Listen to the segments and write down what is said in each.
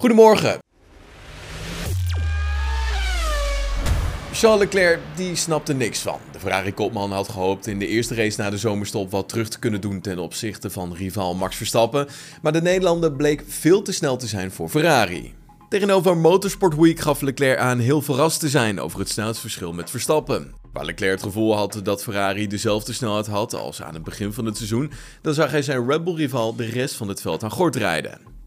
Goedemorgen. Charles Leclerc die snapte niks van. De Ferrari-kopman had gehoopt in de eerste race na de zomerstop wat terug te kunnen doen ten opzichte van rivaal Max Verstappen. Maar de Nederlander bleek veel te snel te zijn voor Ferrari. Tegenover Motorsport Week gaf Leclerc aan heel verrast te zijn over het snelheidsverschil met Verstappen. Waar Leclerc het gevoel had dat Ferrari dezelfde snelheid had als aan het begin van het seizoen, dan zag hij zijn Red Bull-rival de rest van het veld aan gort rijden.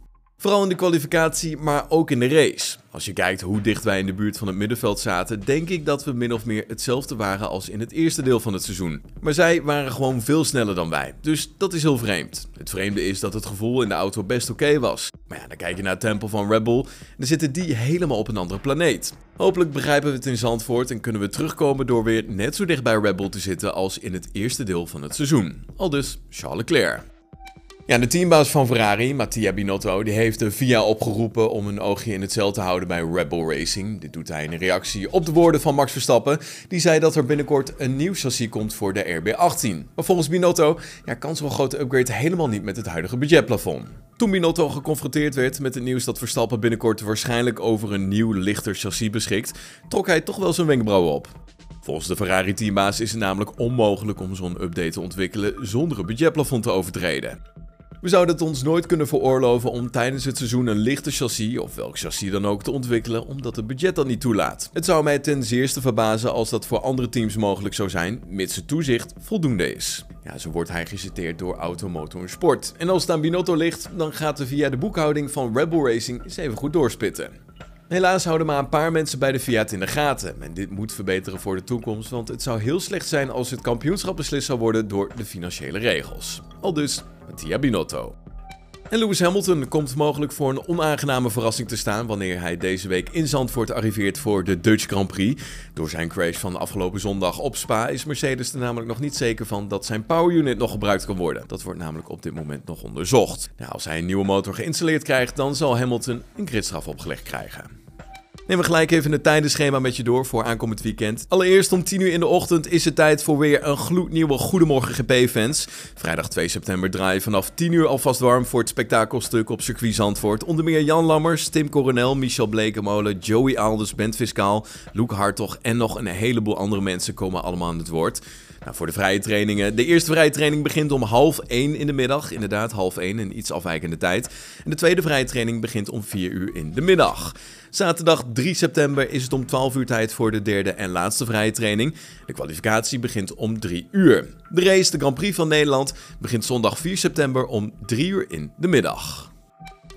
Vooral in de kwalificatie, maar ook in de race. Als je kijkt hoe dicht wij in de buurt van het middenveld zaten, denk ik dat we min of meer hetzelfde waren als in het eerste deel van het seizoen. Maar zij waren gewoon veel sneller dan wij, dus dat is heel vreemd. Het vreemde is dat het gevoel in de auto best oké was. Maar ja, dan kijk je naar het tempo van Red Bull en dan zitten die helemaal op een andere planeet. Hopelijk begrijpen we het in Zandvoort en kunnen we terugkomen door weer net zo dicht bij Red Bull te zitten als in het eerste deel van het seizoen. Al dus Charles Leclerc. De teambaas van Ferrari, Mattia Binotto, die heeft de VIA opgeroepen om een oogje in het cel te houden bij Red Bull Racing. Dit doet hij in reactie op de woorden van Max Verstappen, die zei dat er binnenkort een nieuw chassis komt voor de RB18. Maar volgens Binotto ja, kan zo'n grote upgrade helemaal niet met het huidige budgetplafond. Toen Binotto geconfronteerd werd met het nieuws dat Verstappen binnenkort waarschijnlijk over een nieuw lichter chassis beschikt, trok hij toch wel zijn wenkbrauwen op. Volgens de Ferrari-teambaas is het namelijk onmogelijk om zo'n update te ontwikkelen zonder een budgetplafond te overtreden. We zouden het ons nooit kunnen veroorloven om tijdens het seizoen een lichte chassis, of welk chassis dan ook, te ontwikkelen, omdat het budget dat niet toelaat. Het zou mij ten zeerste verbazen als dat voor andere teams mogelijk zou zijn, mits het toezicht voldoende is. Ja, zo wordt hij geciteerd door Automotor Sport. En als het aan Binotto ligt, dan gaat er via de boekhouding van Red Bull Racing eens even goed doorspitten. Helaas houden maar een paar mensen bij de Fiat in de gaten. En dit moet verbeteren voor de toekomst, want het zou heel slecht zijn als het kampioenschap beslist zou worden door de financiële regels. Al dus Mattia Binotto. En Lewis Hamilton komt mogelijk voor een onaangename verrassing te staan wanneer hij deze week in Zandvoort arriveert voor de Dutch Grand Prix. Door zijn crash van afgelopen zondag op Spa is Mercedes er namelijk nog niet zeker van dat zijn power unit nog gebruikt kan worden. Dat wordt namelijk op dit moment nog onderzocht. Nou, als hij een nieuwe motor geïnstalleerd krijgt, dan zal Hamilton een gridstraf opgelegd krijgen. Neem we gelijk even het tijdenschema met je door voor aankomend weekend. Allereerst om 10 uur in de ochtend is het tijd voor weer een gloednieuwe Goedemorgen GP-fans. Vrijdag 2 september draai je vanaf 10 uur alvast warm voor het spektakelstuk op circuit Zandvoort. Onder meer Jan Lammers, Tim Coronel, Michel Blekemolen, Joey Alders, Bent Fiscaal, Luke Hartog en nog een heleboel andere mensen komen allemaal aan het woord. Nou, voor de vrije trainingen. De eerste vrije training begint om half 1 in de middag. Inderdaad, half 1, een iets afwijkende tijd. En de tweede vrije training begint om 4 uur in de middag. Zaterdag 3 september is het om 12 uur tijd voor de derde en laatste vrije training. De kwalificatie begint om 3 uur. De race, de Grand Prix van Nederland, begint zondag 4 september om 3 uur in de middag.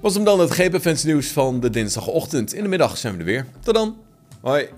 Was hem dan het GP Fans nieuws van de dinsdagochtend. In de middag zijn we er weer. Tot dan. Hoi.